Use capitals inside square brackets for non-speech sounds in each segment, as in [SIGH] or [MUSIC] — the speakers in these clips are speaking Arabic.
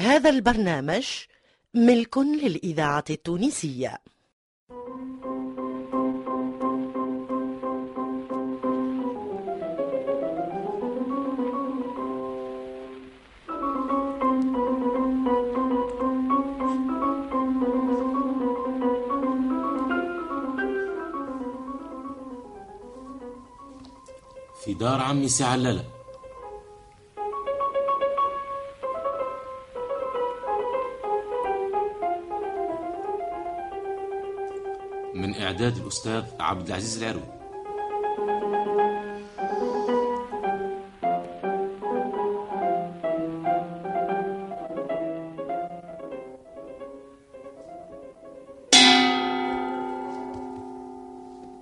هذا البرنامج ملك للإذاعة التونسية. في دار عمي سي علالة إعداد الأستاذ عبد العزيز العروي.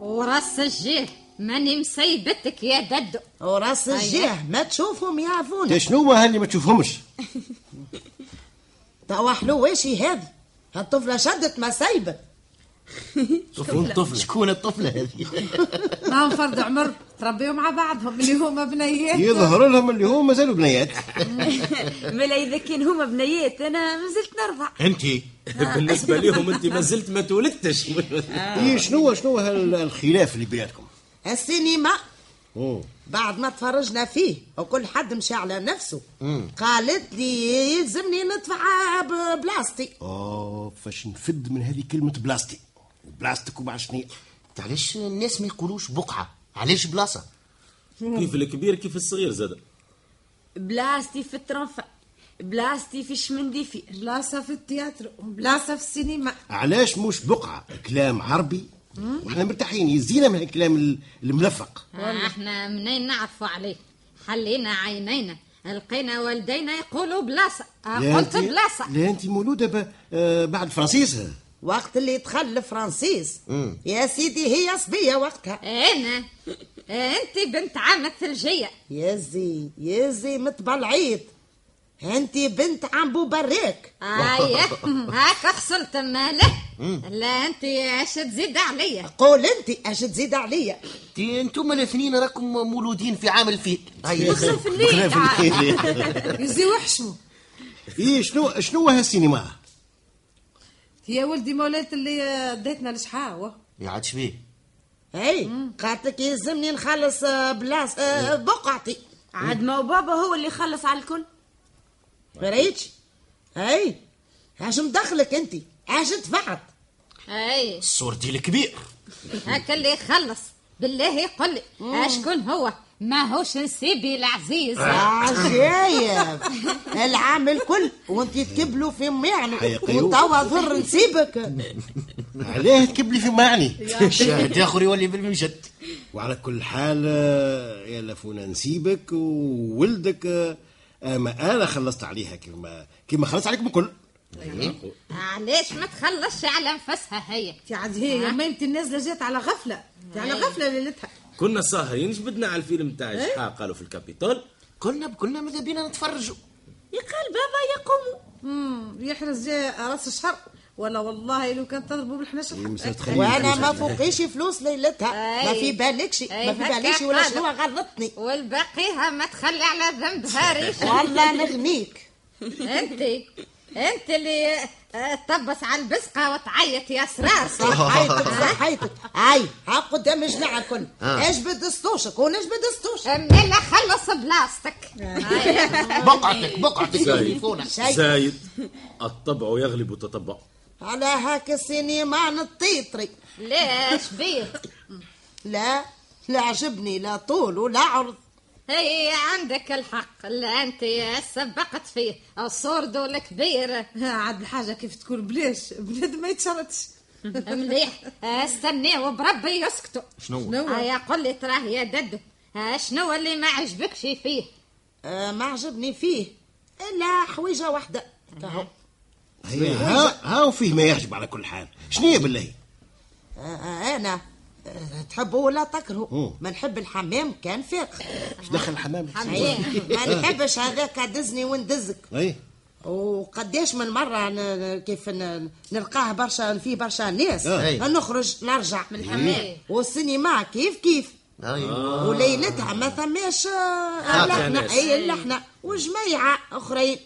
وراس الجيه ماني مسيبتك يا ددو وراس الجيه ما تشوفهم يعرفونا شنو هاللي ما تشوفهمش؟ توا حلواشي هذه هالطفلة شدت مسيبة شكون الطفل شكون الطفلة هذه؟ [LAUGHS] راهم فرد عمر تربيوا مع بعضهم اللي هما بنيات. يظهر لهم اللي هم مازالوا بنيات. [LAUGHS] ملا إذا كان هما بنيات أنا ما زلت نرضع انت. بالنسبة لهم أنت ما زلت ما تولدتش. إيه شنو شنو هالخلاف اللي بيناتكم؟ السينما. بعد ما تفرجنا فيه وكل حد مشى على نفسه. قالت لي يلزمني ندفع بلاصتي. آه فاش نفد من هذه كلمة بلاصتي. بلاستيك وبعد شنو. علاش الناس ما يقولوش بقعة؟ علاش بلاصة؟ كيف الكبير كيف الصغير زاد؟ بلاستي في الترنفا بلاستي في الشمنديفي بلاصة في التياترو بلاصة في السينما. علاش مش بقعة؟ كلام عربي. وإحنا مرتاحين يزينا من الكلام ال- الملفق. إحنا منين نعرفوا عليه؟ حلينا عينينا لقينا والدينا يقولوا بلاصة. آه، قلت بلاصة. لا أنت مولودة ب... آه بعد فرانسيس وقت اللي دخل فرانسيس يا سيدي هي صبية وقتها. أنا؟ أنت بنت عم الثلجية يا زي يا زي متبلعيط أنت بنت عم بو براك إيه [LAUGHS] هاك خسرت ماله. لا أنت اش تزيد عليا. قول أنت اش تزيد عليا. أنتم الاثنين راكم مولودين في عام الفيل. هيا في الليل. [LAUGHS] يزي وحشمو. إيه شنو شنو هالسينما؟ هي ولدي مولات اللي ديتنا لشحاوة يا عاد شبيه. اي قالت لك يلزمني نخلص آه، بلاص آه، بقعتي عاد ما بابا هو اللي خلص على الكل. فريتش اي اش مدخلك انت اش دفعت. اي صورتي الكبير هاك اللي يخلص بالله يقول لي أشكون هو؟ ما هوش نسيبي العزيز. عجايب. العام الكل وانت تكبلوا في معني. وتوا ظهر نسيبك. علاه تكب لي في معني [LAUGHS] شاهد اخر يولي بالمجد. وعلى كل حال آه، يا لفونا نسيبك وولدك آه، اما أنا خلصت عليها كما كما خلصت عليكم الكل. علاش ما تخلصش على نفسها هي في عاد هي يومين انت نازله جات على غفلة على غفلة ليلتها. كنا ساهرين جبدنا على الفيلم تاع شحال قالوا في الكابيتول. كنا كنا ماذا بينا نتفرجوا يقال بابا يقوم. امم يحرز راس الشهر. ولا والله لو كان تضربوا بالحناش خليل وأنا ما. فوقيش فلوس ليلتها. ما. في بالكش ما في هكا بالكش ولا. شنو غلطني. والباقيها ما تخلي على ذنبها ريشه والله نغنيك انت انت اللي آه، تطبس على البسقة وتعيط يا سرار. [LAUGHS] صحيتك صحيتك اي ها قدام الجماعه الكل. اجبد سطوشك ونجبد سطوشك ملا خلص بلاصتك [LAUGHS] بقعتك بقعتك زايد. تليفونك. زايد. الطبع يغلب التطبع. على هاك السينما نطيطري ليش بيه لا لا عجبني لا طول ولا عرض. هي عندك الحق لا أنت سبقت فيه. الصورد الكبير. عاد الحاجة كيف تكون بلاش بنادم ما يتشرطش. [LAUGHS] مليح. استنيه بربي يسكتوا شنو هيا قل لي تراه يا ددو ها شنو اللي ما عجبكش فيه؟ آه ما عجبني فيه. إلا حويجة واحدة. كهو هي ها ها وفيه ما يعجب على كل حال. شنو هي بالله؟ آه أنا. آه تحبوا ولا تكرهوا. ما نحب الحمام كان فارغ إيش دخل الحمام. حمام [LAUGHS] ما نحبش هذاك دزني وندزك. أي. وقداش من مرة ن- كيف نلقاه برشا فيه برشا ناس. نخرج نرجع من الحمام. والسينما كيف كيف. أيوه وليلتها ما ثماش آه، لحنة. ناس. أي اللحنة وجميعة أخرين.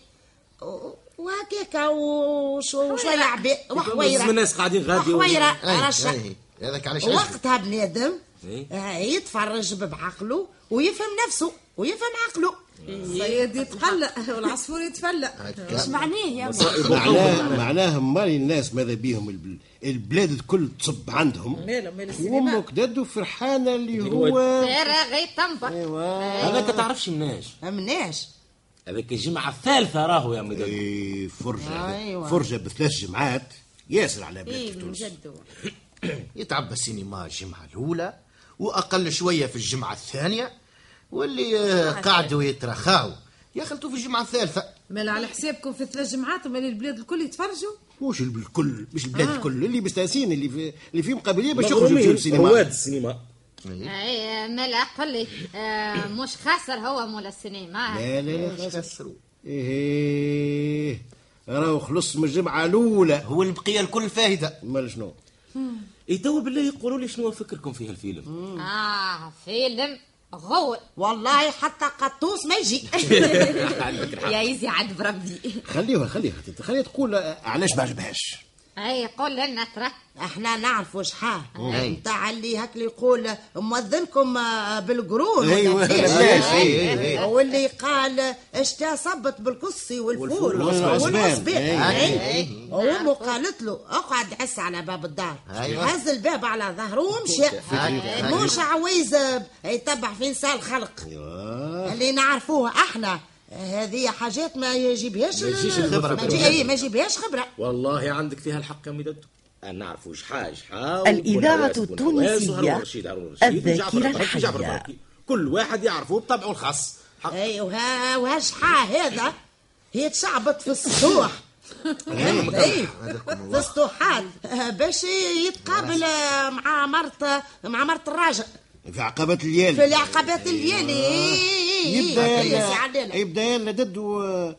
و- هكاكا وشو- وشويه عباد وحويرة. الناس قاعدين غادي. وحويرة. رشا. هذاك علاش. وقتها بنادم إيه. آه، يتفرج بعقله ويفهم نفسه ويفهم عقله. الصياد يتقلق والعصفور يتفلق. إيش معناه يا معناه معناه مالي الناس ماذا بيهم؟ البل- البلاد الكل تصب عندهم. وامك دادو فرحانة اللي هو فراغي تنبك هذاك تعرفش مناش؟ مناش. هذاك الجمعة الثالثة راهو يا مدد فرجة. فرجة بثلاث جمعات. ياسر على بلاد من تونس. [CLEARS THROAT] جد يتعبى السينما الجمعة الأولى وأقل شوية في الجمعة الثانية واللي آه، قعدوا يترخاو. يخلطوا في الجمعة الثالثة. مال على حسابكم في ثلاث جمعات ومال البلاد الكل يتفرجوا؟ مش الكل مش البلاد الكل اللي مستانسين اللي في اللي فيهم قابلية باش يخرجوا يمشوا رواد للسينما. السينما. اي ملا قل لي آه، مش خاسر هو مول السينما؟ لا لا لا خسروا إيه راهو خلص من الجمعة الأولى. هو البقية الكل فاهدة. مال شنو؟ اي تو بالله يقولوا لي شنو فكركم في هالفيلم؟ آه فيلم غول. والله حتى قطوس ما يجي. [LAUGHS] [LAUGHS] يا يزي عاد بربي. خليها خليها خليها تقول علاش ما عجبهاش أي قول لنا ترى. إحنا نعرفوا شحال. نتاع اللي هك اللي يقول مؤذنكم آه، بالقرون أيوة، ولا كيف؟ بلاش، أي، أي، أي. واللي قال اشتا صبت بالقصي والفول. أي. وامه قالت له اقعد حس على باب الدار. أيوة. هز الباب على ظهره ومشى أيوة. مش عويز يتبع في نساء الخلق. أيوه. اللي نعرفوها إحنا. هذه حاجات ما يجيبهاش ما يجيش ال- الخبرة. ما يجي- أي، ما يجيبهاش خبرة. والله عندك فيها الحق يا مدد أنا نعرفوا شحال شحال الإذاعة التونسية الذاكرة الحية. كل واحد يعرفه بطبعه الخاص. حق. اي وها وها شحاه هذا؟ هي تشعبط في السطوح. اي في السطوحات. باش يتقابل مع مرت مع مرت الراجل. في عقبات الليالي في العقبات الليالي يبدأ يا يلا علينا يبدأ يلا ددو آه،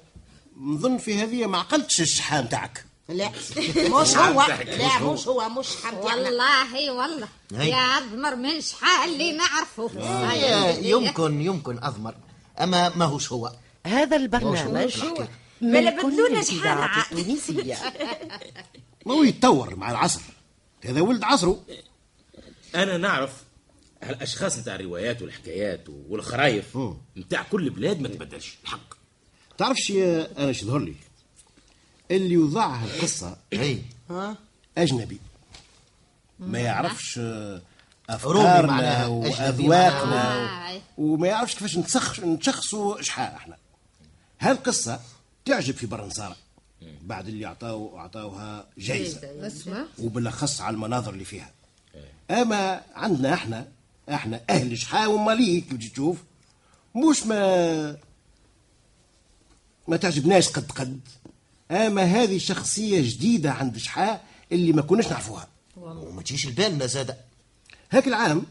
نظن في هذه ما عقلتش الشحام تاعك. لا. [LAUGHS] مش هو. لا مش هو. مش حمد والله والله. يا عظمر من شحال اللي نعرفه. آه، يمكن يمكن أضمر. أما ماهوش هو؟ هذا البرنامج كل بدلونا شحال. التونسية. [LAUGHS] ما هو يتطور مع العصر. هذا ولد عصره. أنا نعرف الأشخاص نتاع الروايات والحكايات والخرايف. نتاع كل بلاد ما تبدلش الحق. تعرفش أنا إيش يظهر لي اللي يوضعها القصة أي أجنبي. ما يعرفش أفكارنا وأذواقنا. وما يعرفش كيفاش نتسخ نشخصوا شحال إحنا. هالقصة تعجب في برنسارة. بعد اللي عطاو عطاوها جايزة. اسمع وبالأخص على المناظر اللي فيها. أما عندنا إحنا إحنا أهل شحا وماليك كيف تجي تشوف. مش ما ما تعجبناش قد قد. أما هذه شخصية جديدة عند شحا اللي ما كناش نعرفوها. وما تجيش البالنا زادة هاك العام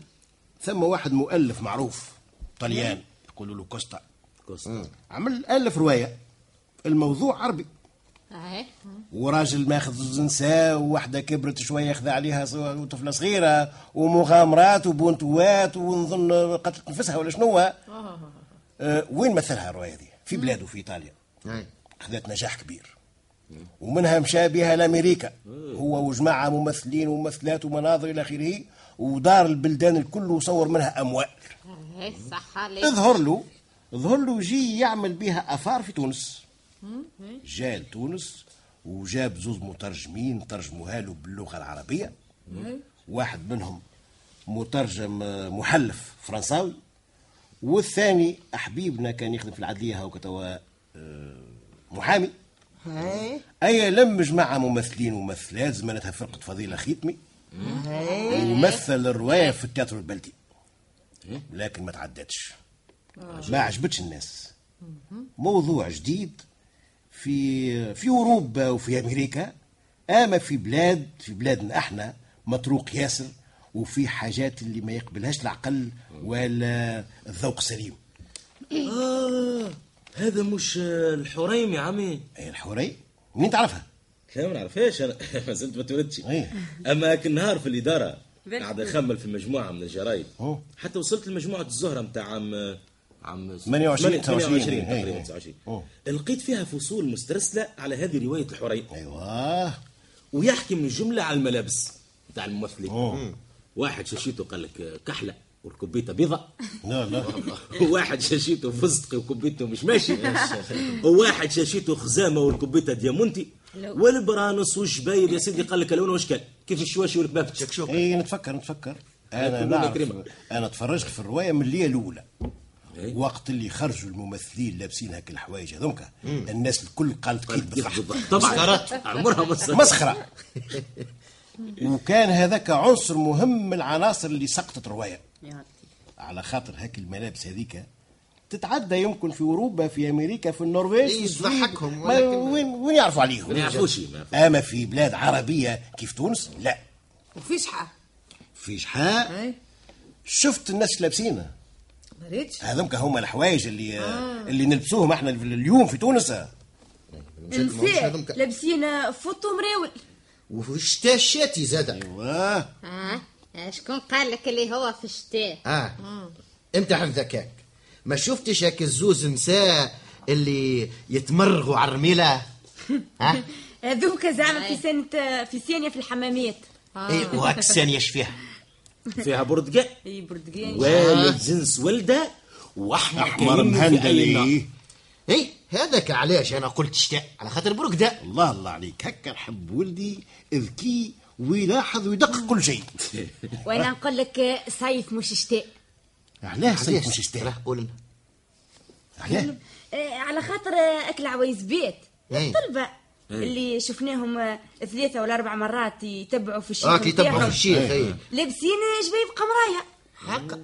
ثم واحد مؤلف معروف طليان يقولوا له كوستا. كوستا. عمل ألف رواية. الموضوع عربي. وراجل ماخذ نساء وواحدة كبرت شوية ياخذ عليها طفلة صغيرة ومغامرات وبونتوات ونظن قتلت نفسها ولا شنو آه وين مثلها الرواية هذه؟ في بلاده في إيطاليا. أخذت نجاح كبير. ومنها مشى بها لأمريكا. هو وجماعة ممثلين وممثلات ومناظر إلى آخره ودار البلدان الكل وصور منها أموال. اي صح اظهر له ظهر له جي يعمل بها affaire في تونس. جاء لتونس وجاب زوز مترجمين ترجموها له باللغة العربية. واحد منهم مترجم آه، محلف فرنساوي والثاني حبيبنا كان يخدم في العدلية هاو كتوا آه، محامي. اي أي لم جماعة ممثلين وممثلات زمانتها فرقة فضيلة خيتمي. ومثل الرواية في التياترو البلدي. لكن ما تعدتش ما عجبتش الناس. موضوع جديد. في في أوروبا وفي أمريكا أما في بلاد في بلادنا إحنا مطروق ياسر وفي حاجات اللي ما يقبلهاش العقل ولا الذوق السليم. آه هذا مش الحريم يا عمي؟ اي الحوري منين تعرفها؟ لا ما نعرفهاش أنا. [LAUGHS] ما زلت ما تولدتش إيه. أما هاك النهار في الإدارة قاعد أخمل في مجموعة من الجرايد. حتى وصلت لمجموعة الزهرة نتاع عام عام 28 28 29 تقريبا هي. 29 أوه. لقيت فيها فصول مسترسلة على هذه رواية الحريم أيوه. ويحكي من الجمله على الملابس نتاع الممثلين. أوه. واحد شاشيته قال لك كحلة والكبيته بيضة. لا لا. [LAUGHS] وواحد شاشيته فستقي وكبيته مش ماشي. [LAUGHS] وواحد شاشيته خزامة والكبيته ديامونتي. والبرانس والجبايب يا سيدي قال لك لونه واش كان؟ كيف الشواشي والكباب شكشوك اي نتفكر نتفكر. أنا نعرف. أنا تفرجت في الرواية من اللي الأولى. إيه. وقت اللي خرجوا الممثلين لابسين هاك الحوايج هذوك الناس الكل قالت كيف بالضحك طبعا. عمرها ما مسخرة. [LAUGHS] وكان هذاك عنصر مهم من العناصر اللي سقطت الروايه على خاطر هاك الملابس هذيك تتعدى يمكن في أوروبا في أمريكا في النرويج إيه، ولكن- وين وين يعرفوا عليهم؟ ما يعرفوش ما يعرفوش. أما في بلاد عربية كيف تونس؟ لا. وفي شحال في شحال اي شفت الناس لابسينها. ما ريتش هذوك هما الحوايج اللي اللي نلبسوهم إحنا اليوم في تونس. لابسين فوطو مراول وشتا الشاتي زاد أيوه. آه. شكون قال لك اللي هو في الشتاء آه. امتحن ذكاك ما شفتش هاك الزوز نساء اللي يتمرغوا على الرميلة؟ [LAUGHS] ها؟ هذوك زعما في سنة في ثانية في الحمامات. اي وهاك الثانية إيش فيها؟ فيها بردقاء إي برتقال. والد جنس ولده وأحمر أحمر. مهندلي. أي هذاك علاش أنا قلت شتاء؟ على خاطر برقدة. الله الله عليك. هكا نحب ولدي ذكي ويلاحظ ويدقق كل شيء. [LAUGHS] وأنا نقول لك صيف مش شتاء. علاه صيف مش راه قول لنا. علاه على خاطر أكل عوايز بيت. أي. الطلبة اللي شفناهم ثلاثة ولا أربع مرات يتبعوا في الشيخ آه كي يتبعوا في. الشيخ اي لابسين جبايب قمراية. حق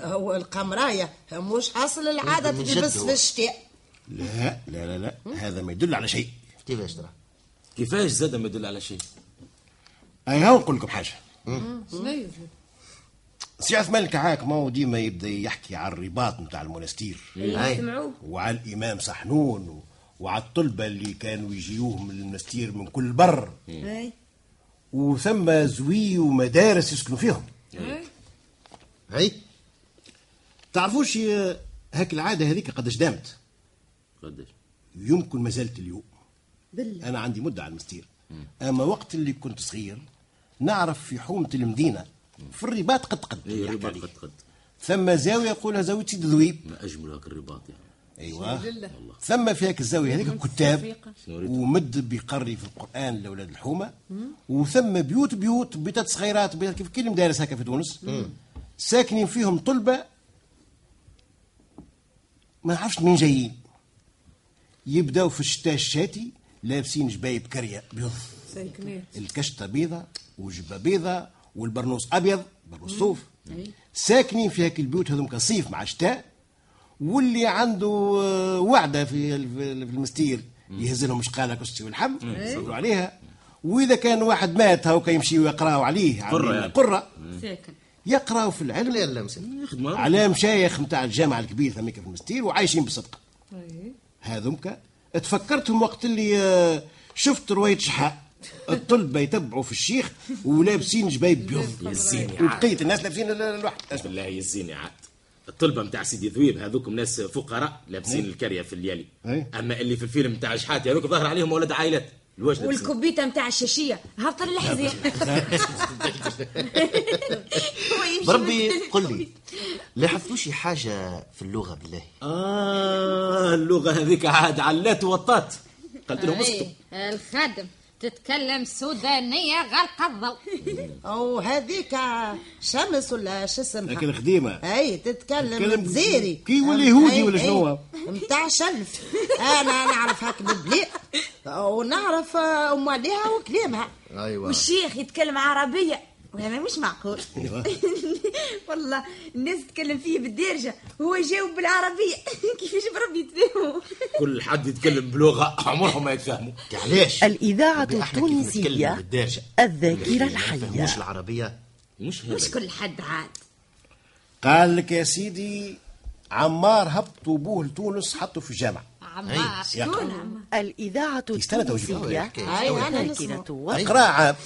هو القمراية مش حاصل العادة من تلبس. في الشتاء. لا لا لا لا. هذا ما يدل على شيء. كيفاش ترى؟ كيفاش زاد ما يدل على شيء؟ أي هاو نقول لكم حاجة؟ سي عثمان الكعاك ما هو ديما يبدأ يحكي على الرباط نتاع المنستير. أي. سمعوه وعلى الإمام صحنون و- وعلى الطلبه اللي كانوا يجيوه من المنستير من كل بر. وثم زوي ومدارس يسكنوا فيهم. أي. تعرفوش هاك العادة هذيك قداش دامت؟ قداش؟ يمكن ما زالت اليوم. بالله. أنا عندي مدة على المستير. أما وقت اللي كنت صغير نعرف في حومة المدينة في الرباط قد قد اي يحكي رباط عليه. قد قد. ثم زاوية يقولها زاوية سيد ذويب ما أجمل هاك الرباط يعني. أيوه. ثم في هيك الزاوية هذيك كتاب ومد بيقري في القرآن لأولاد الحومة. وثم بيوت بيوت بيتات صغيرات بيتات كيف كل مدارس هكا في تونس. ساكنين فيهم طلبة ما نعرفش منين جايين. يبداو في الشتاء الشاتي لابسين جبايب كرية بيض. الكشطة بيضة وجبة بيضة والبرنوس أبيض برنوس صوف. ساكنين في هاك البيوت هذوك صيف مع شتاء. واللي عنده آه، وعدة في ال- في المستير يهز لهم شقالة كشتي والحم يصوروا عليها. وإذا كان واحد مات هاو يمشيوا يقراوا عليه قرة يعني. قرة. ساكن يقراوا في العلم. لا على مشايخ نتاع الجامعة الكبير ثميك في المستير وعايشين بصدقه اي هذوك تفكرتهم وقت اللي آه، شفت روايه شحاء الطلبه يتبعوا في الشيخ ولابسين جبايب بيض. يزيني عاد. وبقية الناس لابسين ال- الواحد بالله يزيني عاد. الطلبة نتاع سيدي ذويب هذوكم ناس فقراء لابسين الكرية في الليالي. أما اللي في الفيلم نتاع شحاتي هذوك ظهر عليهم ولد عائلات. الواش لابسين والكبيته نتاع الشاشية. هبط للحزام هو يمشي بربي. قل لي. لاحظتوا شي حاجة في اللغة بالله؟ آه اللغة هذيك عاد علات وطات قلت لهم اسكتوا إيه الخادم. تتكلم سودانية غلق الضوء. [LAUGHS] أو هذيك شمس ولا شو اسمها لكن خديمة. أي تتكلم تتكلم تزيري كي يولي يهودي أي- ولا. شنو؟ متاع شلف. [LAUGHS] أنا نعرف هاك البلي ونعرف أم عليها وكلامها أيوه. والشيخ يتكلم عربية. وأنا مش معقول. [LAUGHS] والله الناس تتكلم فيه بالدارجة. وهو يجاوب بالعربية. [LAUGHS] كيفاش بربي يتفاهموا؟ [LAUGHS] كل حد يتكلم بلغة عمرهم ما يتفاهموا. علاش؟ نتكلم التونسية بالدارجة؟ الذاكرة مش العربية. مش مش كل حد عاد. قال لك يا سيدي عمار هبطوا بوه لتونس حطوا في الجامعة عمار شكون الإذاعة. التونسية نسمع. الذاكرة قراعة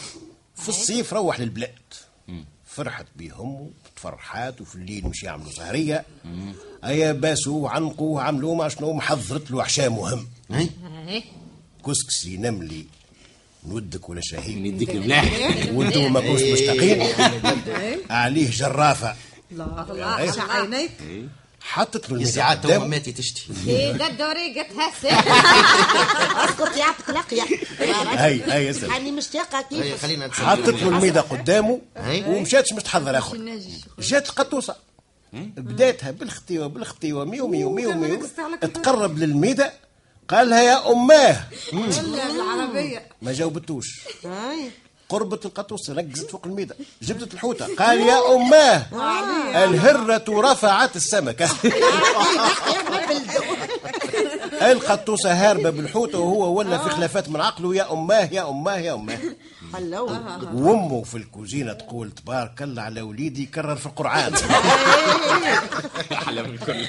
في الصيف روح للبلاد. فرحت بهم تفرحات وفي الليل مش يعملوا سهريه ايا باسوا وعنقوا وعملوا ما شنو محضرت له عشاء مهم. اي كسكسي نملي نودك ولا شهيد يديك ملاح. وأنتم ما كنتش مشتاقين. [LAUGHS] عليه جرافة. الله الله عشا عينيك. حطت له ساعات تو قدامه. ماتي تشتي في قد ريقتها ساعة [LAUGHS] أسكت يا بتلقيا هاي هاي اسأل. راني مشتاقه هيا كيف؟ خلينا حطت له الميدة قدامه. ومشاتش مش تحضر اخر جات القطوسه بداتها بالختيوة بالختيوة ميو ميو ميو ميو. تقرب للميدة قال لها يا أماه. ما جاوبتوش. قربت القطوسه ركزت فوق الميدة جبدت الحوتة قال يا اماه الهرة رفعت السمكة. [LAUGHS] القطوسة هاربة بالحوتة وهو ولا في خلافات من عقله يا أماه يا أماه يا أماه وأمه في الكوزينة تقول تبارك الله على وليدي يكرر في القرآن. أحلى من كل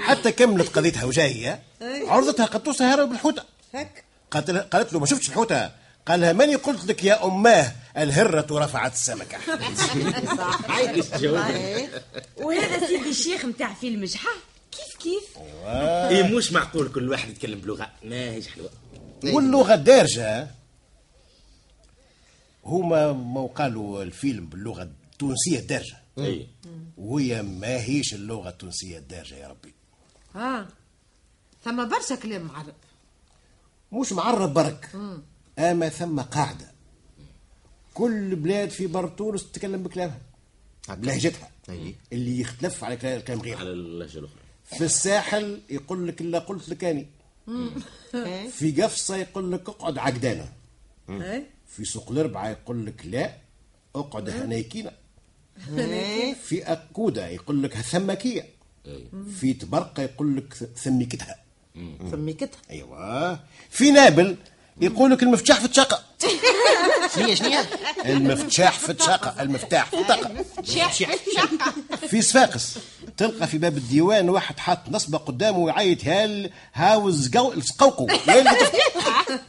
حتى كملت قضيتها وجاية عرضتها قطوسة هرب بالحوتة. هك قالت له- قالت له ما شفتش الحوتة. قال لها ماني قلت لك يا أماه الهرة رفعت السمكة؟ [LAUGHS] وهذا سيدي الشيخ متاع فيلم جحا كيف كيف؟ إيه مش معقول كل واحد يتكلم بلغة ما هيش حلوة. واللغة الدارجه هما ما قالوا الفيلم باللغة التونسية الدارجه اي وهي ما هيش اللغة التونسية الدارجه يا ربي. ها ثم برشا كلام معرب. مش معرب برك. أما ثم قاعدة. كل بلاد في بر تونس تتكلم بكلامها بلهجتها. اللي يختلف على كلام غيرها. على اللهجة الأخرى. في الساحل يقول لك الا قلت لك أني. في قفصة يقول لك اقعد عقدانه؟ في سوق الأربعة يقول لك لا اقعد هنايكينا في أكودة يقول لك ثمكية. في تبرقة يقول لك ثمكتها سميكتها أيوه. في نابل يقول لك المفتاح في الشقة. شنية شنية. المفتاح في الشقه المفتاح في الطاقة. في صفاقس تلقى في باب الديوان واحد حاط نصبه قدامه ويعيط هال هاو الزقو- السقوقو يا اللي تفتر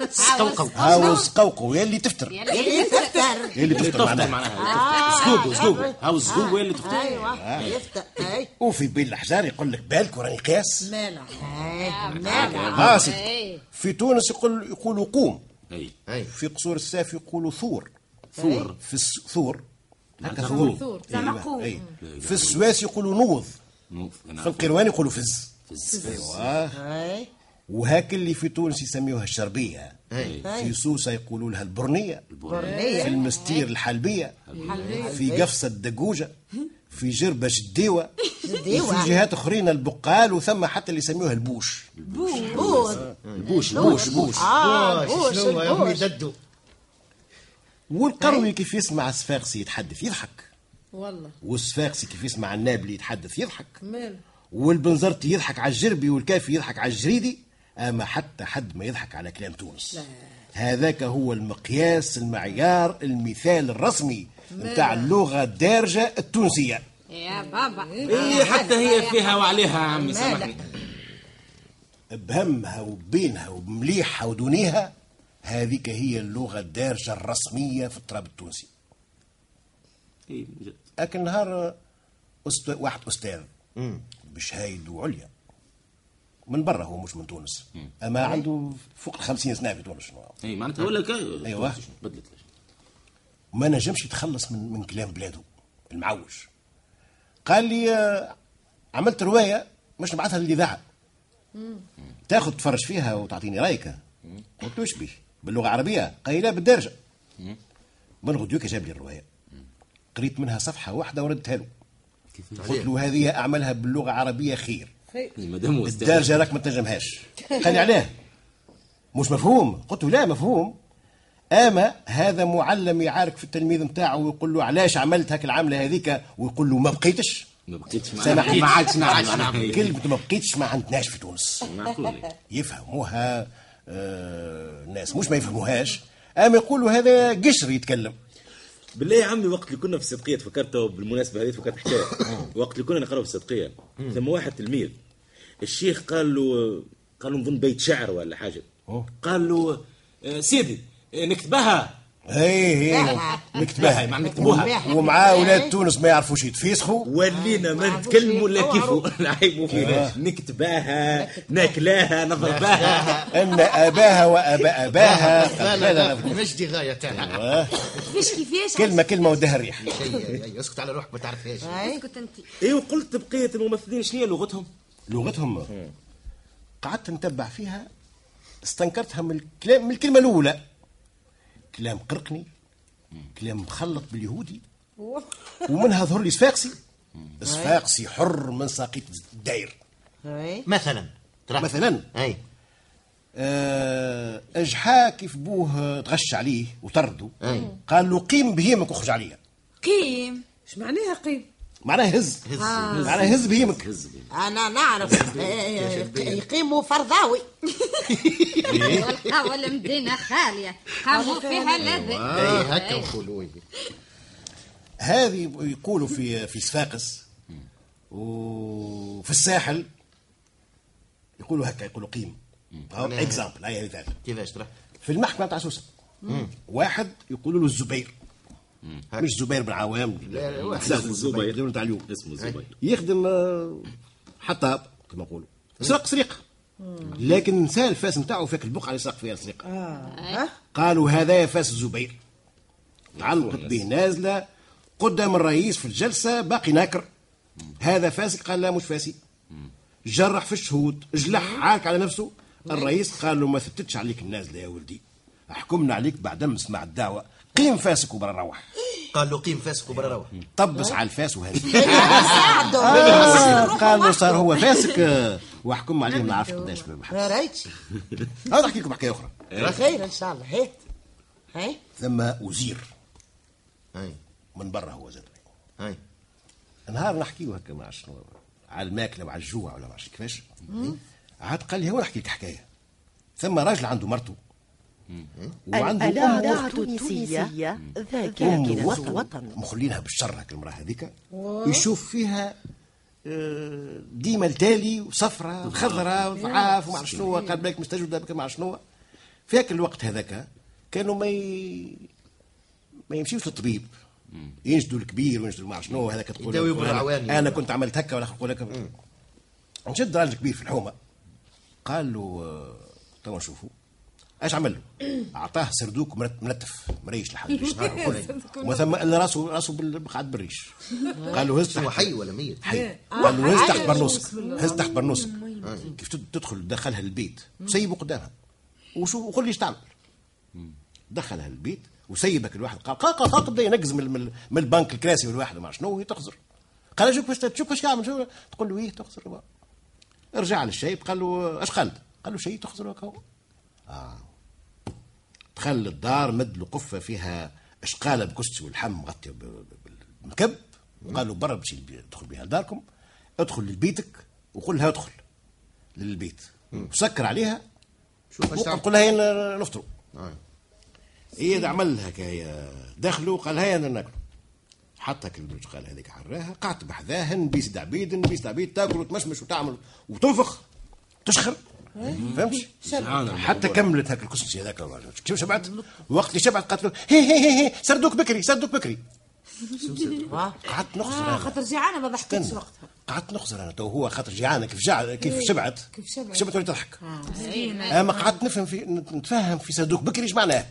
سقوقو. هاو السقوقو يا اللي تفتر يا اللي تفتر تفطر معناها. معناها. سقوقو سقوقو. هاو سقوقو اللي تفطر. أيوه. يفتر أي. وفي بين الحجار يقول لك بالك وراني قياس مالع قاصد في تونس يقول يقولوا قوم. أي. أي. في قصور الساف يقولوا ثور. ثور. في الس- ثور. هكا ثور. ثور. أيوة،. أي. في السواس يقولوا نوض. نوف في القروان يقولوا فز. فز. أيوه. أي. وهاك اللي في تونس يسميوها الشربية. أي. في سوسة يقولوا لها البرنية. في برنيه المنستير الحلبية. في قفصة الدقوجة. [LAUGHS] في جربش الديوه الديوة. وفي جهات أخرين البقال وثم حتى اللي يسميوها البوش. البوش. البوش البوش. آه البوش ددو. والقروي كيف يسمع الصفاقسي يتحدث يضحك. والله. والصفاقسي كيف يسمع النابلي يتحدث يضحك. مال والبنزرتي يضحك على الجربي والكافي يضحك على الجريدي أما حتى حد ما يضحك على كلام تونس. هذاك هو المقياس المعيار المثال الرسمي نتاع اللغة الدارجة التونسية. يا بابا. اي حتى هي فيها وعليها عمي سامحني. بهمها وبينها وبمليحها ودونيها هذيك هي اللغة الدارجة الرسمية في التراب التونسي. اي جد. لكن نهار أست... واحد أستاذ بشهايد عليا. من برا هو مش من تونس. أما عنده فوق ال 50 سنة في تونس. اي معناتها ولا كا أيوة. بدلت ما نجمش يتخلص من من كلام بلاده المعوج. قال لي آه، عملت رواية مش نبعثها للإذاعة. تاخذ تفرج فيها وتعطيني رأيك. قلت له بيه؟ باللغة العربية. قال لي لا بالدارجة. من غدوك جاب لي الرواية. قريت منها صفحة واحدة وردتها له. قلت له هذه اعملها باللغة العربية خير. مادام هو أستاذ. الدارجه راك ما تنجمهاش. قال لي علاه. مش مفهوم. قلت له لا مفهوم. أما هذا معلم يعارك في التلميذ نتاعه ويقول له علاش عملت هاك العملة هذيك؟ ويقول له ما بقيتش. ما بقيتش. ما عادش معناها. كلمه ما بقيتش ما عندناش في تونس. معقول يفهموها آه الناس مش ما يفهموهاش. أما يقولوا هذا قشر يتكلم. بالله يا عمي وقت اللي كنا في الصدقية تفكرت بالمناسبة هذه تفكرت حكاية. [COUGHS] وقت اللي كنا نقرا في الصدقية ثم واحد تلميذ الشيخ قال له قال له نظن بيت شعر ولا حاجة. قال له آه، سيدي نكتبها. هي هي نكتبها. مع نكتبوها. ومعاه أولاد تونس ما يعرفوش يتفيسخوا ولينا ما نتكلموا لا كيفو نعيبوا فيها نكتباها ناكلاها نضرباها. [LAUGHS] إن أباها وأبا أباها. لا لا لا مش دي غاية تاعها. كيفاش كيفاش؟ كلمة كلمة ودها الريح. شيء أي، اسكت على روحك ما تعرفهاش. اسكت أنت. اي وقلت بقية الممثلين شنو هي لغتهم؟ لغتهم قعدت نتبع فيها استنكرتها من الكلام من الكلمة الأولى. كلام قرقني كلام مخلط باليهودي. [LAUGHS] ومنها ظهر لي صفاقسي صفاقسي حر من ساقية الداير أي. مثلا. مثلا. أي. آه، أجحا كيف بوه تغش عليه وطرده. قال له قيم بهيمك واخرج عليا. كيم اش معناها قيم؟ معناه هز. هز. معناه هز. بهيمك أنا نعرف. آه، يقيموا فرضاوي. والقهوة المدينة خالية. قاموا فيها لذة. اي هكا نقولوا. هذه يقولوا في في صفاقس. وفي الساحل يقولوا هكا يقولوا قيم. exemple مثال كيفاش ترى؟ في المحكمة تاع سوسة. واحد يقولوا له الزبير. مش زبير بن عوام. لا، لا، واحد اسمه الزبير. الزبير تاع اليوم اسمه الزبير يخدم آه، حطاب كما نقولوا سرق سرقة. لكن نسى الفاس نتاعو فاك البقعة اللي سرق فيها السرقة. قالوا هذا فاس الزبير. علقت به نازلة قدام الرئيس في الجلسة باقي ناكر. هذا فاسق؟ قال لا مش فاسي جرح في الشهود جلح عارك على نفسه. الرئيس قال له ما ثبتتش عليك النازلة يا ولدي. حكمنا عليك بعد ما نسمع الدعوة. قيم فاسك وبرا روح. قال له قيم فاسق وبرا روح. طبس على الفاس وهذه. [LAUGHS] ساعدوا آه قال له صار هو فاسق آه، واحكم عليه ما عرفش قداش يا ريت. هذا احكي لكم حكاية أخرى. خير إن شاء الله. هيك هاي ثم وزير اي من برا هو زاد اي نهار نحكيه هكا مع شنو على الماكله وعلى الجوع ولا ما عرفتش كيفاش؟ عاد قال لي هو نحكي لك حكاية. ثم راجل عنده مرته. الإذاعة أم التونسية ذاكرة وطن. مخلينها بالشر هاك المراه هذيك. يشوف فيها آه، ديما التالي وصفرة وخضرة وضعاف وما عرف شنو قال بالك مستجودة بك ما عرف شنو في هاك الوقت هذاك كانوا ما ي... ما يمشيوش للطبيب. ينجدوا الكبير وينجدوا ما عرف شنو هذاك تقول. أنا, أنا كنت عملت هكا ولا يقول لك نشد راجل كبير في الحومة. قال له آه، توا نشوفوا إيش عمل؟ له؟ [CLEARS THROAT] اعطاه سردوك ملتف مريش لحد وما ثم الا راسه راسه بال- قاعد بالريش. [LAUGHS] قال له هز هو تحت. حي ولا ميت؟ حي. قال له هز تحت برنوسك هز تحت برنوسك كيف تد- تدخل تدخلها البيت؟ وسيبه قدامها. وشوف وقول لي إيش تعمل دخلها البيت وسيبك الواحد. قال قال قال بدا ينقز من, من, البنك الكراسي والواحد ما شنو وهي تخزر قال شوف باش شوف باش يعمل شو تقول له إيه تخزر. رجع للشيب قال له اش قال؟ قال له شيء تخزر هكا هو. آه. دخل للدار مد له قفه فيها اشقاله بكرسي والحم مغطيه بالمكب. وقال له برا باش ادخل بها لداركم. ادخل لبيتك وقول لها ادخل للبيت. وسكر عليها. شوف وقل لها نفطروا. آه. هي ده عمل هكا هي دخلوا قال هيا ناكلوا. حط هكا البرج قال هذيك حراها قعدت بحذاهن بيس عبيد بيس عبيد تاكل وتمشمش وتعمل وتنفخ تشخر. فهمتش؟ حتى كملت هكا الكسكسي هذاك كيف شبعت؟ وقت اللي شبعت قالت له هي هي هي, هي. سردوك بكري سردوك بكري. قعدت نخزر أنا. خاطر جيعانة ما ضحكتش. وقتها. قعدت نخزر أنا. تو هو خاطر جيعانة. كيف جع كيف شبعت؟ كيف شبعت. شبعت ولا تضحك؟ أما قعدت نفهم في نتفهم في صندوق بكري إيش معناه؟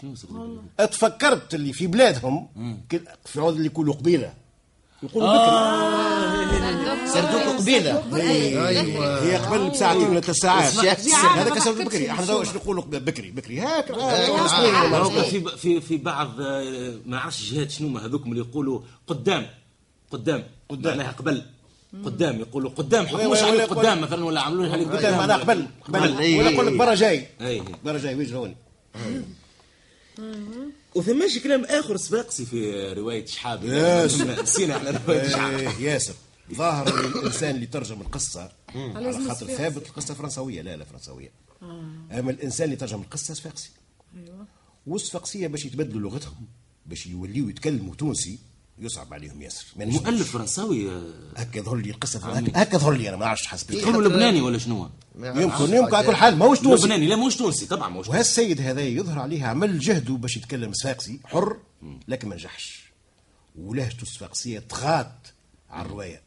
شنو صدق اتفكرت اللي في بلادهم في عود اللي يقولوا قبيلة. يقولوا بكري. سردوك قبيلة. أيوه. هي قبل بساعتين ولا ثلاث ساعات. هذاك ضحكتش بكري. أحنا إيش نقولوا بكري بكري. هاك هو في في في بعض آه، ما نعرفش جهات شنو هذوك اللي يقولوا قدام. قدام. قدام. معناها قبل. قدام يقولوا قدام. حكموش عليه قدام مثلا ولا عملوا له عليه قدام معناها قبل. قبل. ولا يقول لك برا جاي. أي. برا جاي. ويجي هوني. وثماش كلام آخر صفاقسي في رواية شحاب. ياس. نسينا إحنا رواية شحاب. إيه، ياسر. ظاهر الإنسان اللي ترجم القصة على خاطر ثابت القصة فرنسوية لا لا فرنسوية. أما الإنسان اللي ترجم القصة صفاقسي والصفاقسيه باش يتبدلوا لغتهم باش يوليوا يتكلموا تونسي يصعب عليهم ياسر. مؤلف فرنساوي آه، هكا ظهر لي قصة هكا هكا ظهر لي أنا ما نعرفش حسب. يقولوا لبناني ولا شنو؟ يمكن يمكن على كل حال ماهوش تونسي. لبناني لا مش تونسي طبعا مش وهالسيد هذا يظهر عليه عمل جهده باش يتكلم صفاقسي حر لكن ما نجحش. ولهجته الصفاقسيه طغات على الرواية.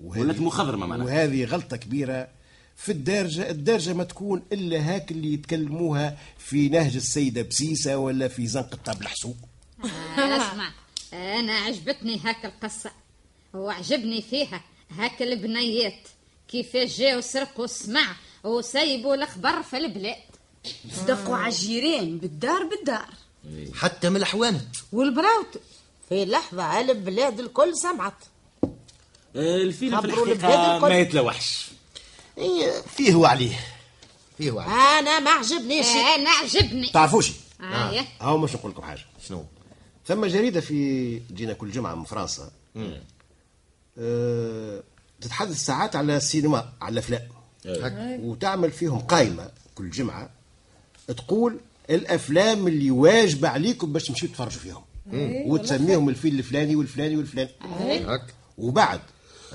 ولات مخضرمة معناها. وهذه غلطة كبيرة في الدارجة. الدارجة ما تكون إلا هاك اللي يتكلموها في نهج السيدة بسيسة ولا في زنقة طاب حسوق. [LAUGHS] أسمع. أنا عجبتني هاك القصة. وعجبني فيها. هاك البنيات كيفاش جاو سرقوا السمع وسيبوا الخبر في البلاد. دقوا على الجيران بالدار. بالدار حتى من الحوانت والبراوت في لحظة البلاد الكل سمعت. آه، الفيلم في الكل. ما يتلوحش. إيه، فيه وعليه. فيه وعليه. أنا ما عجبنيش. أنا عجبني. تعرفوش؟ آه. هاو باش نقول لكم حاجة. شنو؟ ثم جريدة في جينا كل جمعة من فرنسا. أه تتحدث ساعات على السينما على الأفلام. وتعمل فيهم قائمة كل جمعة تقول الأفلام اللي واجب عليكم باش تمشيو تتفرجوا فيهم. وتسميهم الفيلم الفلاني والفلاني والفلاني. هك. وبعد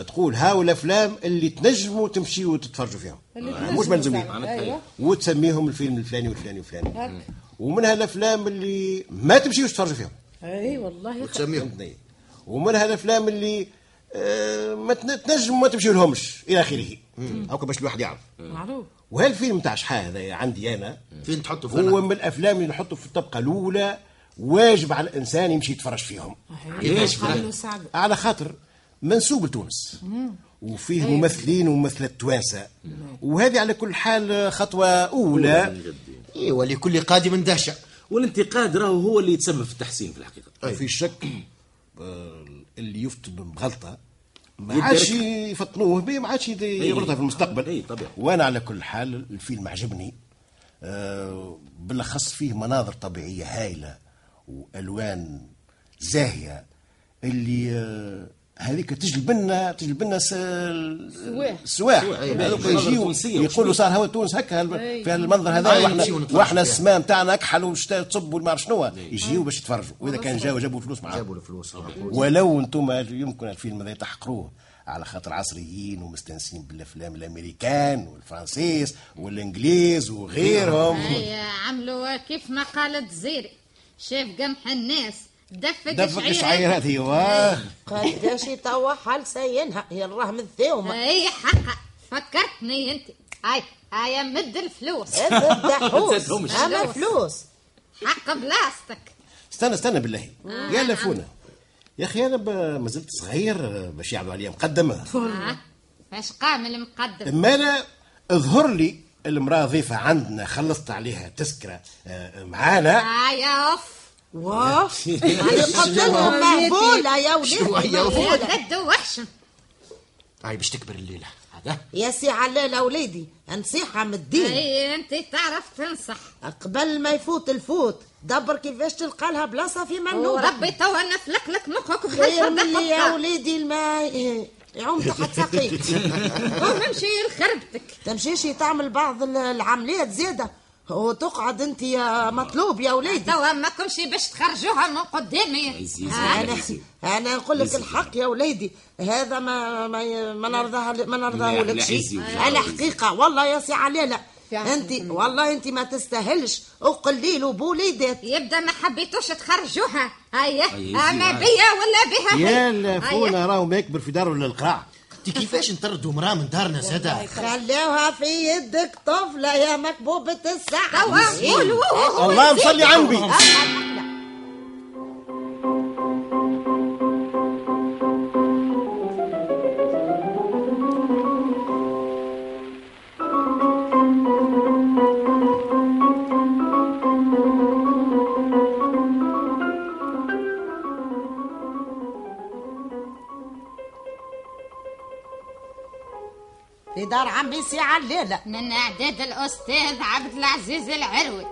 تقول هاو الأفلام اللي تنجموا تمشيوا تتفرجوا فيهم. مش ملزومين. أيوه. وتسميهم الفيلم الفلاني والفلاني والفلاني. ومنها الافلام اللي ما تمشيوش تتفرجوا فيهم. إي والله تسميهم فهمتني ومنها الأفلام اللي آه، ما تن- تنجم ما تمشي لهمش إلى آخره. هاكا باش الواحد يعرف. معروف. وهالفيلم تاع شحاه هذا عندي أنا؟ فين تحطوا هو فينا من الأفلام اللي نحطه في الطبقة الأولى واجب على الإنسان يمشي يتفرج فيهم. ليش على خاطر منسوب لتونس. وفيه ممثلين وممثلات توانسة. وهذه على كل حال خطوة أولى. إيه ولكل قادم دهشة. والانتقاد راهو هو اللي يتسبب في التحسين في الحقيقة. ما في شك آه، اللي يفتن بغلطة ما. عادش يفطنوه به ما عادش يد- يغلطها في المستقبل. أي طبيعي. وأنا على كل حال الفيلم عجبني. آه، بالأخص فيه مناظر طبيعية هائله وألوان زاهية اللي آه، هذيك تجلب لنا تجلب لنا السواح هذوك مناظر يجيو يقولوا صار هو تونس هكا هال- في هذا المنظر هذا أي، وإحنا وإحنا فيها. السماء نتاعنا اكحلوا والشتاء تصبوا ما عرف شنو يجيو باش يتفرجوا. وإذا كان جاوا جابوا الفلوس معاهم. جابوا الفلوس ولو أنتم يمكن الفيلم هذا تحقروه على خاطر عصريين ومستانسين بالأفلام الأمريكان والفرنسيس والإنجليز وغيرهم. اي عملوا كيف ما قالت زيري. شاف قمح الناس. دفق دفق شعيرات. ايوا قداش توا حال سينها هي الرهن الثومة إي حقا. فكرتني أنت. هاي هاي مد الفلوس. هذا الدحوس تسدهمش. أما فلوس حق بلاستك استنى استنى بالله. يا لفونا. يا أخي أنا ب- ما زلت صغير باش يعملوا عليا مقدمة. آه. فاش قام المقدم أما أنا اظهر لي المراه ضيفة عندنا خلصت عليها تذكرة آه، معانا. هاي أوف. واه يعني قلت لهم مهبولة يا وليدي شوية وحشم هاي باش تكبر الليلة هذا؟ يا سي علالة وليدي. نصيحة من الدين. اي أنت تعرف تنصح. قبل ما يفوت الفوت. دبر كيفاش تلقى لها بلاصة في منوبة. وربي توا نفلك لك مخك خير من اللي يا وليدي الماء. يعوم تحت ساقيك [LAUGHS] ومشي لخربتك تمشيش تعمل بعض ال- العمليات زيادة. وتقعد انت يا مطلوب يا وليدي. توا ما كنش باش تخرجوها من قدامي. آه. أنا أنا نقول لك الحق يا وليدي. هذا ما ما ما نرضاها ما نرضاه لا، لك شيء. عزيزي، لا، على عزيزي. حقيقة والله يا سي فعلا. أنت والله أنت ما تستاهلش. وقليل بوليدات. يبدأ ما حبيتوش تخرجوها. هيا. أما. بيا ولا بها؟ يا. لفونا راهو ما يكبر في داره ولا انت كيفاش نطردوا مراه من دارنا زادا خليوها في يدك طفلة يا مكبوبه قولوا الله مصلي على النبي عمي سي عليلة من اعداد الأستاذ عبد العزيز العروي.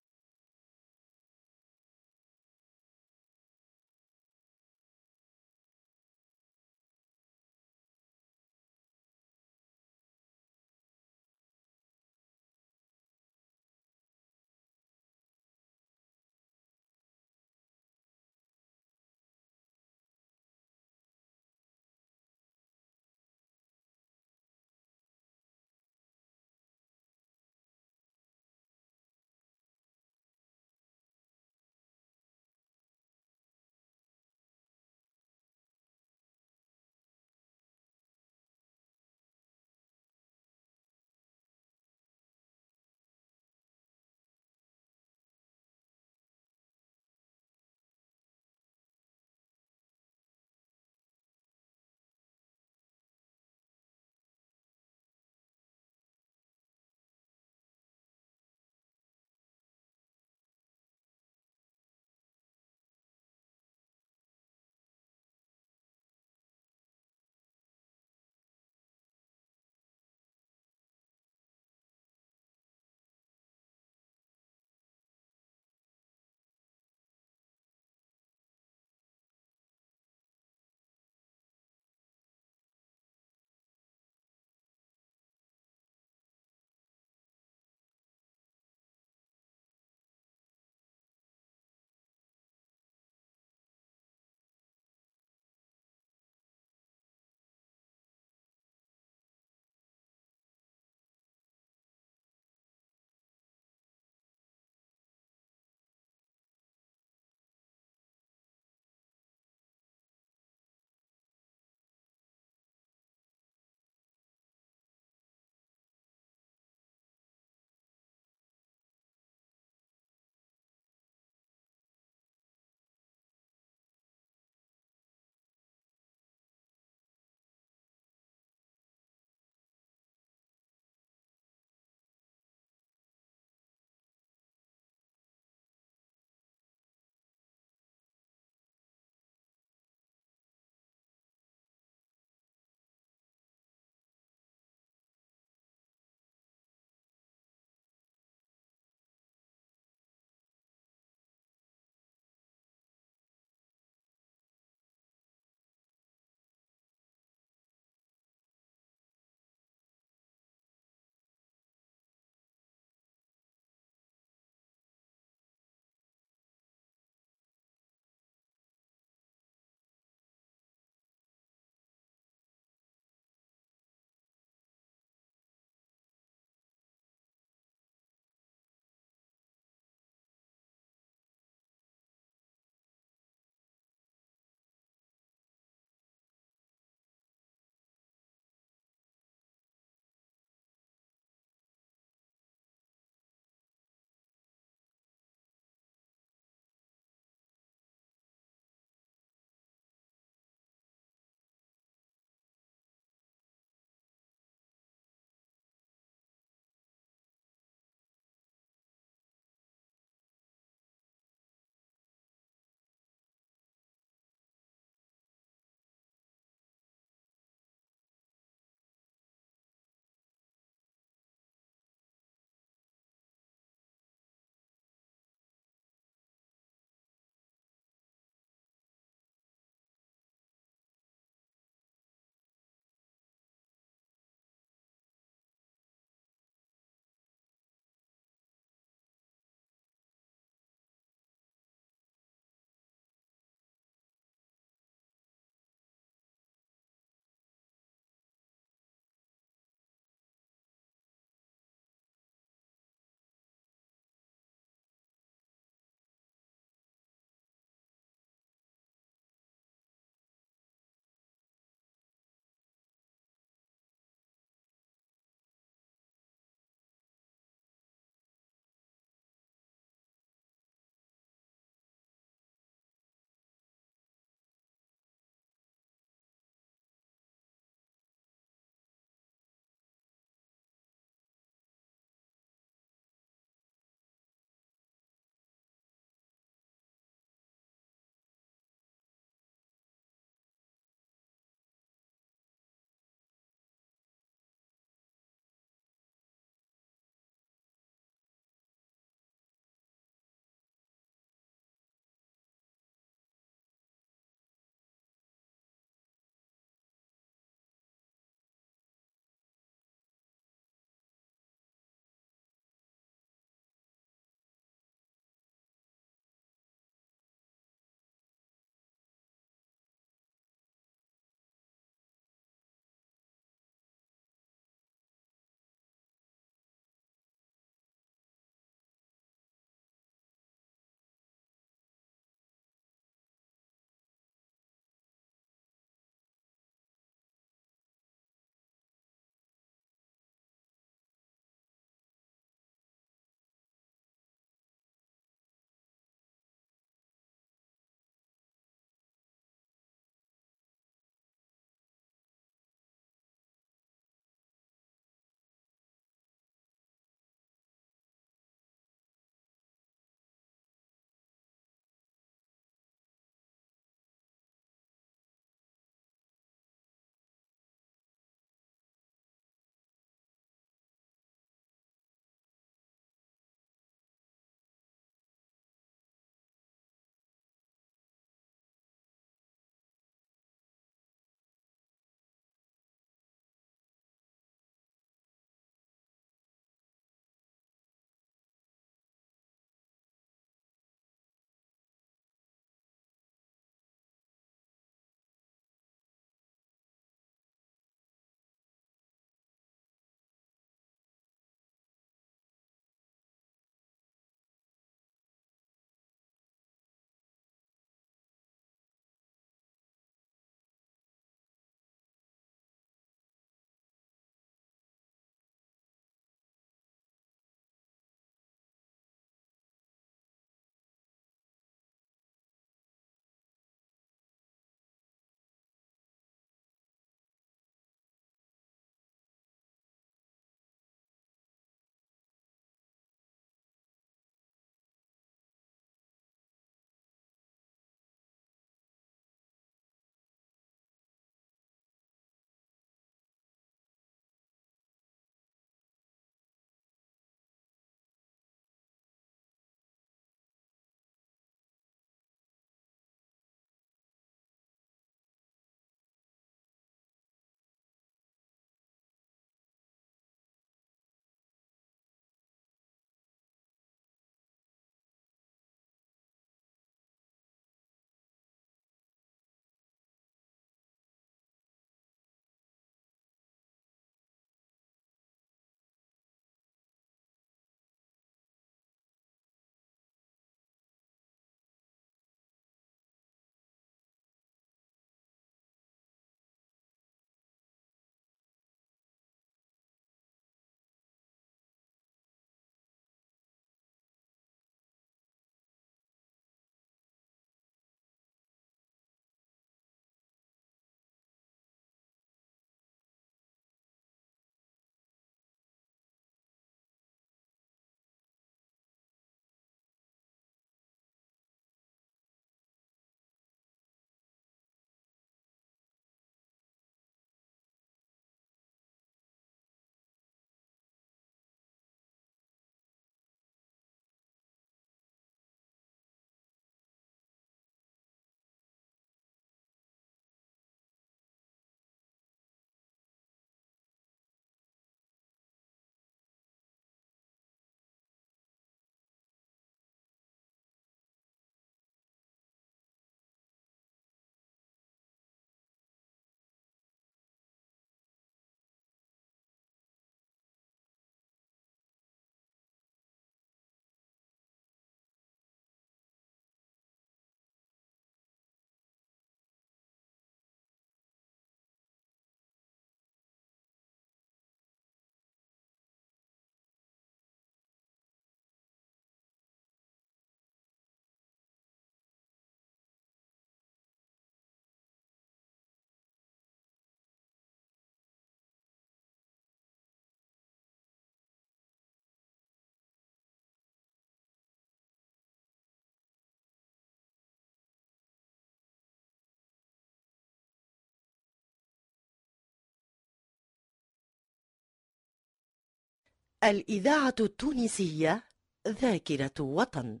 الإذاعة التونسية ذاكرة وطن.